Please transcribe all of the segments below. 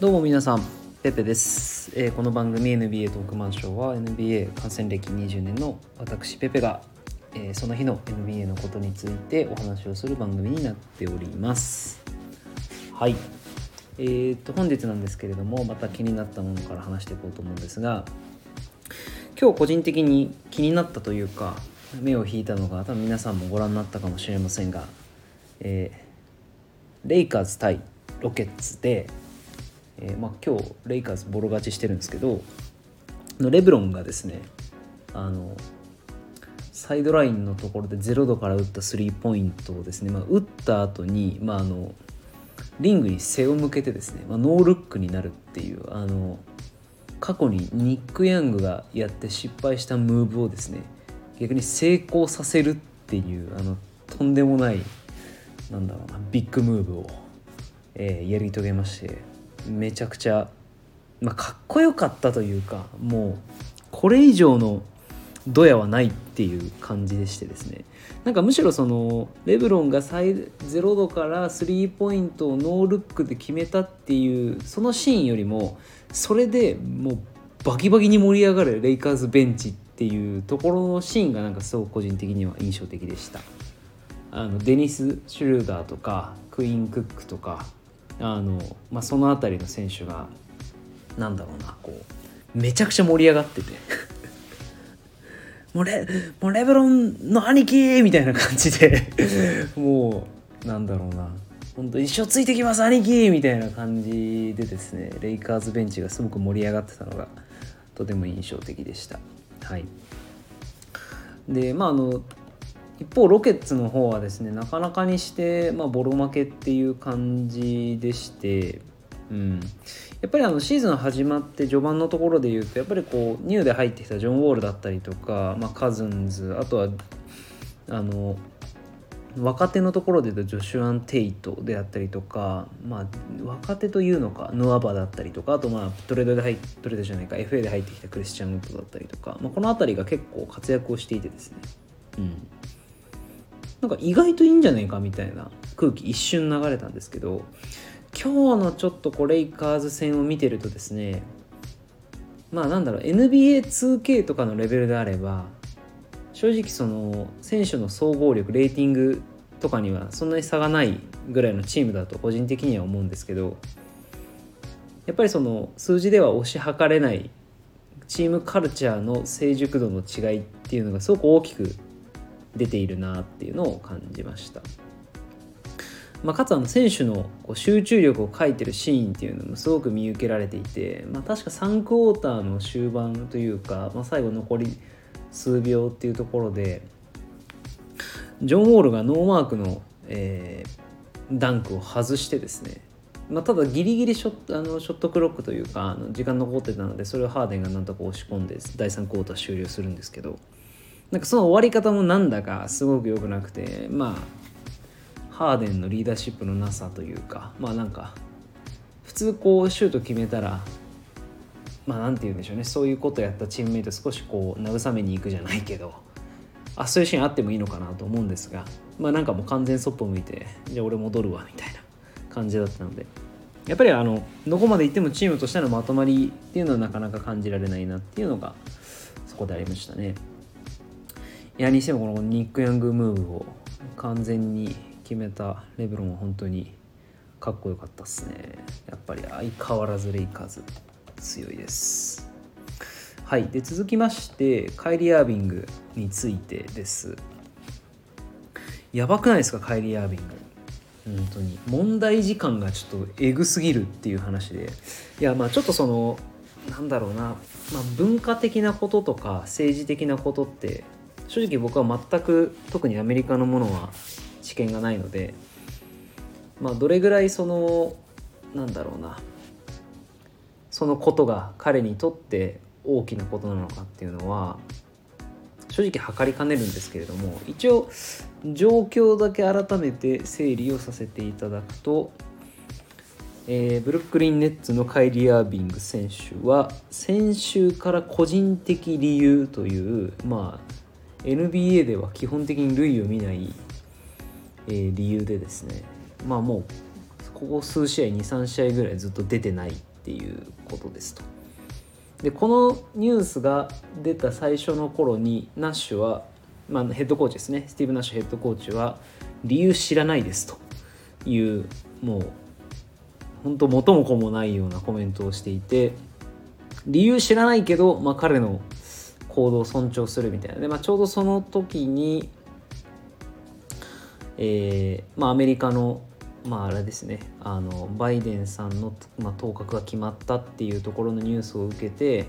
どうも皆さんペペです、えー、この番組 NBA トークマンションは NBA 観戦歴20年の私ペペが、えー、その日の NBA のことについてお話をする番組になっております。はい。えーと本日なんですけれどもまた気になったものから話していこうと思うんですが今日個人的に気になったというか目を引いたのが多分皆さんもご覧になったかもしれませんが、えー、レイカーズ対ロケッツでえー、まあ、今日レイカーズボロ勝ちしてるんですけどレブロンがですねあのサイドラインのところで0度から打ったスリーポイントをですね、まあ、打った後に、まあ、あのリングに背を向けてですね、まあ、ノールックになるっていうあの過去にニック・ヤングがやって失敗したムーブをですね逆に成功させるっていうあのとんでもないなんだろうなビッグムーブを、えー、やり遂げましてめちゃくちゃ、まあ、かっこよかったというかもうこれ以上のドヤはないっていう感じでしてですね。なんかむしろそのレブロンが0度からスリーポイントをノールックで決めたっていうそのシーンよりもそれでもうバキバキに盛り上がるレイカーズベンチっていうところのシーンがなんかすごく個人的には印象的でした。あのデニス・シュルーダーとかクイーン・クックとかあの、まあ、その辺りの選手がなんだろうなこうめちゃくちゃ盛り上がってて。もうレもうレブロンの兄貴みたいな感じでもうなんだろうな。本当一生ついてきます兄貴みたいな感じでですねレイカーズベンチがすごく盛り上がってたのがとても印象的でした。はい。でまああの一方ロケッツの方はですねなかなかにして、まあ、ボロ負けっていう感じでして、うん、やっぱりあのシーズン始まって序盤のところで言うとやっぱりこうニューで入ってきたジョン・ウォールだったりとか、まあ、カズンズあとはあの若手のところで言うとジョシュアン・テイトであったりとか、まあ、若手というのかヌアバだったりとかあとまあトレードで入っトレードじゃないか FA で入ってきたクリスチャン・ウッドだったりとか、まあ、この辺りが結構活躍をしていてですね、うん、なんか意外といいんじゃないかみたいな空気一瞬流れたんですけど今日のちょっとこうレイカーズ戦を見てるとですねまあなんだろう NBA2K とかのレベルであれば正直その選手の総合力レーティングとかにはそんなに差がないぐらいのチームだと個人的には思うんですけどやっぱりその数字では推し量れないチームカルチャーの成熟度の違いっていうのがすごく大きく出ているなっていうのを感じました。まあ、かつあの選手のこう集中力を書いてるシーンっていうのもすごく見受けられていて、まあ、確か3クォーターの終盤というか、まあ、最後残り数秒っていうところでジョン・ウォールがノーマークの、えー、ダンクを外してですね、まあ、ただギリギリショットあのショットクロックというかあの時間残ってたのでそれをハーデンがなんとか押し込んで第3クォーター終了するんですけど。なんかその終わり方もなんだかすごく良くなくてまあハーデンのリーダーシップのなさというかまあなんか普通こうシュート決めたらまあなんて言うんでしょうねそういうことやったチームメイト少しこう慰めに行くじゃないけどあそういうシーンあってもいいのかなと思うんですがまあなんかもう完全そっぽ向いてじゃあ俺戻るわみたいな感じだったのでやっぱりあのどこまで行ってもチームとしてのまとまりっていうのはなかなか感じられないなっていうのがそこでありましたね。やにしてもこのニック・ヤングムーブを完全に決めたレブロンは本当にかっこよかったっすね。やっぱり相変わらずレイカーズ強いです。はい。で続きましてカイリー・アービングについてです。やばくないですかカイリー・アービング。本当に。問題時間がちょっとエグすぎるっていう話で。いやまあちょっとそのなんだろうな、まあ、文化的なこととか政治的なことって正直僕は全く特にアメリカのものは知見がないのでまあどれぐらいそのなんだろうなそのことが彼にとって大きなことなのかっていうのは正直測りかねるんですけれども一応状況だけ改めて整理をさせていただくと、えー、ブルックリン・ネッツのカイリー・アービング選手は先週から個人的理由というまあ NBA では基本的に類を見ない、えー、理由でですね。まあもうここ数試合23試合ぐらいずっと出てないっていうことですと。でこのニュースが出た最初の頃にナッシュは、まあ、ヘッドコーチですね。スティーブ・ナッシュヘッドコーチは理由知らないですと。いうもう本当元も子もないようなコメントをしていて理由知らないけど、まあ、彼の行動を尊重するみたいな。で、まあ、ちょうどその時に、えーまあ、アメリカのまああれですね。あのバイデンさんの、まあ、当確が決まったっていうところのニュースを受けて、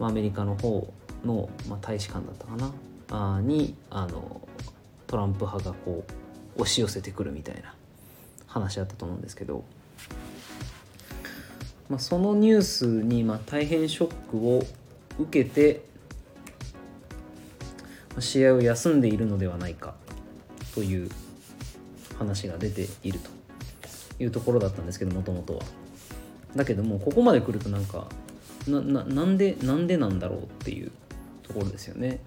まあ、アメリカの方の、まあ、大使館だったかな。あにあのトランプ派がこう押し寄せてくるみたいな話だったと思うんですけど、まあ、そのニュースにまあ大変ショックを受けて試合を休んでいるのではないかという話が出ているというところだったんですけどもともとは。だけどもここまで来るとなんかなななんでなんでなんだろうっていうところですよね。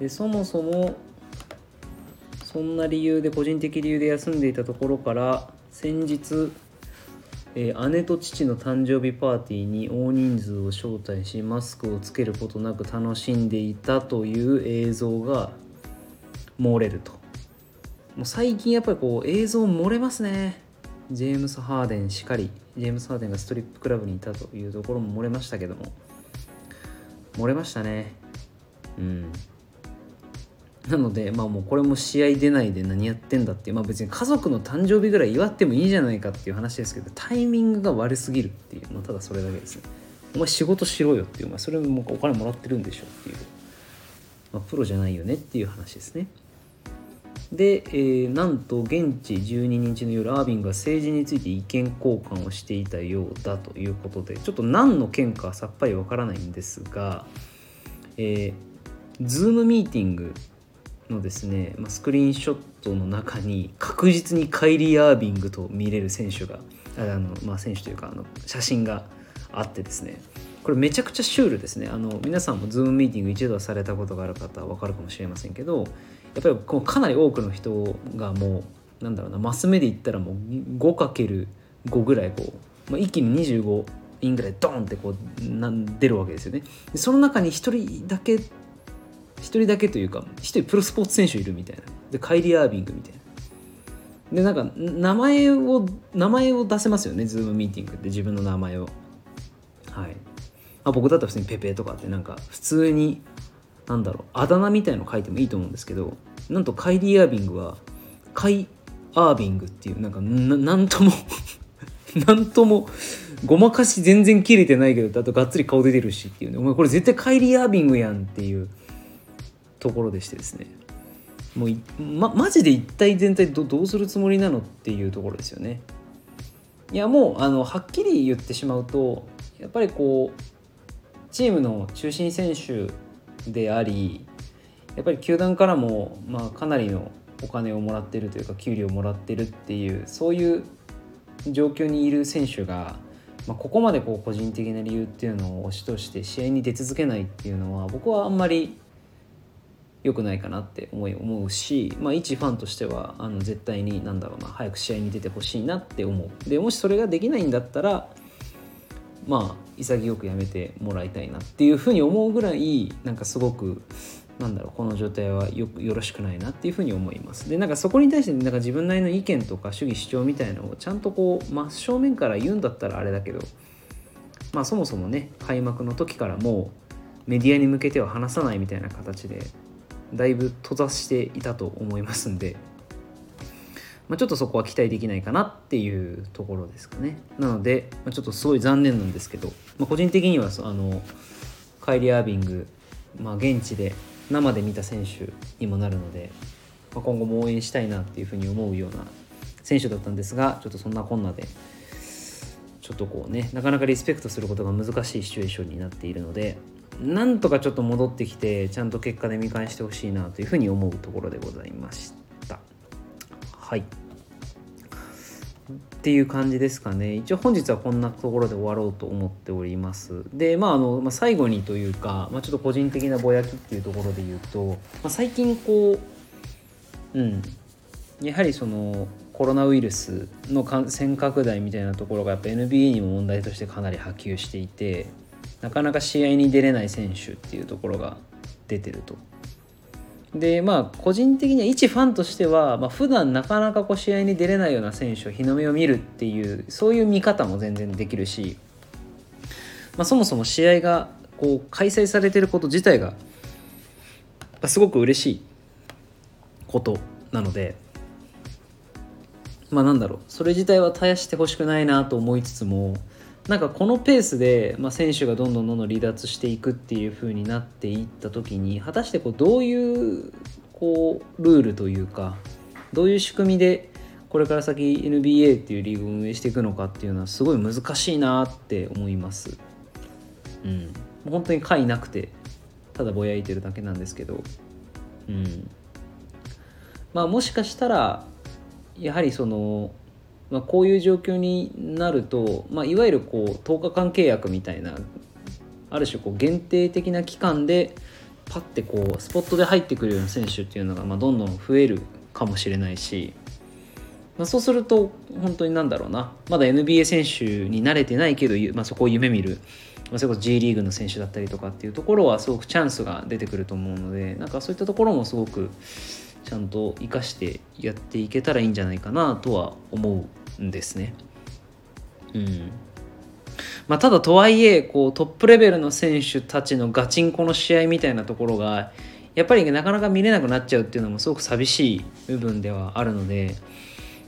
でそもそもそんな理由で個人的理由で休んでいたところから先日、えー、姉と父の誕生日パーティーに大人数を招待しマスクをつけることなく楽しんでいたという映像が漏れると。もう最近やっぱりこう映像漏れますね。ジェームス・ハーデンしかりジェームス・ハーデンがストリップクラブにいたというところも漏れましたけども。漏れましたね。うん。なので、まあもうこれも試合出ないで何やってんだっていう、まあ別に家族の誕生日ぐらい祝ってもいいじゃないかっていう話ですけど、タイミングが悪すぎるっていう、まあ、ただそれだけですね。お前仕事しろよっていう、まあそれもお金もらってるんでしょっていう、まあプロじゃないよねっていう話ですね。で、えー、なんと現地12日の夜アービンが政治について意見交換をしていたようだということでちょっと何の件かさっぱりわからないんですが、えー、ズームミーティングのですね、まあ、スクリーンショットの中に確実にカイリー・アービングと見れる選手があの、まあ、選手というかあの写真があってですね。これめちゃくちゃシュールですね。あの皆さんもズームミーティング一度はされたことがある方は分かるかもしれませんけどやっぱりこうかなり多くの人がもうなんだろうなマス目で言ったらもう 5×5 ぐらいこう、まあ、一気に25インぐらいドーンってこうな出るわけですよね。その中に1人だけ1人だけというか1人プロスポーツ選手いるみたいな。でカイリー・アービングみたいな。でなんか名前を名前を出せますよねズームミーティングで自分の名前を。はい。あ僕だったら普通にペペとかってなんか普通になんだろうあだ名みたいの書いてもいいと思うんですけどなんとカイリー・アービングはカイ・アービングっていうなんかなんとも なんともごまかし全然切れてないけどあとがっつり顔出てるしっていうね。お前これ絶対カイリー・アービングやんっていうところでしてですね。もうまマジで一体全体どどうするつもりなのっていうところですよね。いやもうあのはっきり言ってしまうとやっぱりこうチームの中心選手でありやっぱり球団からも、まあ、かなりのお金をもらってるというか給料をもらってるっていうそういう状況にいる選手が、まあ、ここまでこう個人的な理由っていうのを押し通して試合に出続けないっていうのは僕はあんまり良くないかなって思い思うし、まあ、一ファンとしてはあの絶対に何だろうな早く試合に出てほしいなって思う。でもしそれができないんだったらまあ潔くやめてもらいたいなっていうふうに思うぐらいなんかすごくなんだろうこの状態はよよろしくないなっていうふうに思います。でなんかそこに対してなんか自分なりの意見とか主義主張みたいのをちゃんとこう真正面から言うんだったらあれだけどまあそもそもね開幕の時からもうメディアに向けては話さないみたいな形でだいぶ閉ざしていたと思いますんで、まあ、ちょっとそこは期待できないかなっていうところですかね。なので、まあ、ちょっとすごい残念なんですけど、まあ、個人的にはあのカイリー・アービング、まあ、現地で生で見た選手にもなるので、まあ、今後も応援したいなっていうふうに思うような選手だったんですがちょっとそんなこんなでちょっとこうねなかなかリスペクトすることが難しいシチュエーションになっているのでなんとかちょっと戻ってきてちゃんと結果で見返してほしいなというふうに思うところでございました。はい。っていう感じですかね。一応本日はこんなところで終わろうと思っております。でまああの、まあ、最後にというか、まあ、ちょっと個人的なぼやきっていうところで言うと、まあ、最近こううん。やはりそのコロナウイルスの感染拡大みたいなところがやっぱ NBA にも問題としてかなり波及していてなかなか試合に出れない選手っていうところが出てると。でまあ個人的には一ファンとしては、まあ普段なかなかこう試合に出れないような選手を日の目を見るっていうそういう見方も全然できるし、まあ、そもそも試合がこう開催されてること自体がすごく嬉しいことなのでまあなんだろうそれ自体は絶やしてほしくないなと思いつつもなんかこのペースで、まあ、選手がどんどんどんどん離脱していくっていう風になっていった時に果たしてこうどういうこうルールというかどういう仕組みでこれから先 NBA っていうリーグを運営していくのかっていうのはすごい難しいなって思います。うん、本当に回なくてただぼやいてるだけなんですけど、うん、まあもしかしたらやはりその、まあ、こういう状況になると、まあ、いわゆるこう10日間契約みたいなある種こう限定的な期間でパッてこうスポットで入ってくるような選手っていうのがまあどんどん増えるかもしれないし、まあ、そうすると本当になんだろうな。まだ NBA 選手に慣れてないけど、まあ、そこを夢見る、まあ、それこそ G リーグの選手だったりとかっていうところはすごくチャンスが出てくると思うのでなんかそういったところもすごくちゃんと生かしてやっていけたらいいんじゃないかなとは思うんですね。うんまあ、ただとはいえこうトップレベルの選手たちのガチンコの試合みたいなところがやっぱりなかなか見れなくなっちゃうっていうのもすごく寂しい部分ではあるので、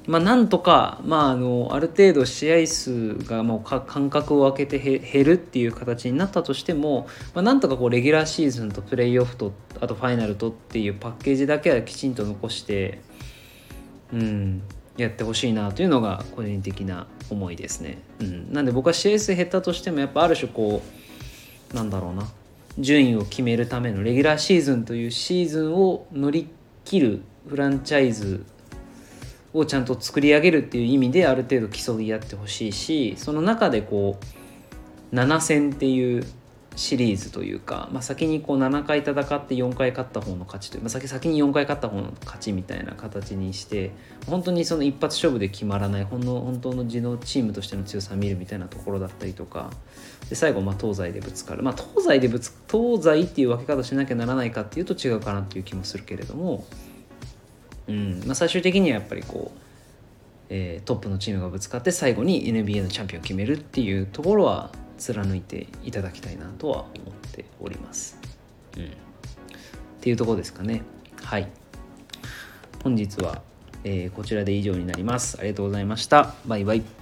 まあ、なんとか、まあ、あのある程度試合数がもう間隔を空けて減るっていう形になったとしても、まあ、なんとかこうレギュラーシーズンとプレーオフとあとファイナルとっていうパッケージだけはきちんと残して、うん、やってほしいなというのが個人的な思いですね。うん、なんで僕は試合数減ったとしてもやっぱある種こうなんだろうな順位を決めるためのレギュラーシーズンというシーズンを乗り切るフランチャイズをちゃんと作り上げるっていう意味である程度競い合ってほしいしその中でこう7戦っていうシリーズというか、まあ、先にこう7回戦って4回勝った方の勝ちという、まあ、先先に4回勝った方の勝ちみたいな形にして本当にその一発勝負で決まらないほんの本当の地のチームとしての強さを見るみたいなところだったりとかで最後まあ東西でぶつかる、まあ、東西でぶつ東西っていう分け方しなきゃならないかっていうと違うかなっていう気もするけれどもうんまあ、最終的にはやっぱりこう、えー、トップのチームがぶつかって最後に NBA のチャンピオンを決めるっていうところは貫いていただきたいなとは思っております。うん、っていうところですかね。はい。本日は、えー、こちらで以上になります。ありがとうございました。バイバイ。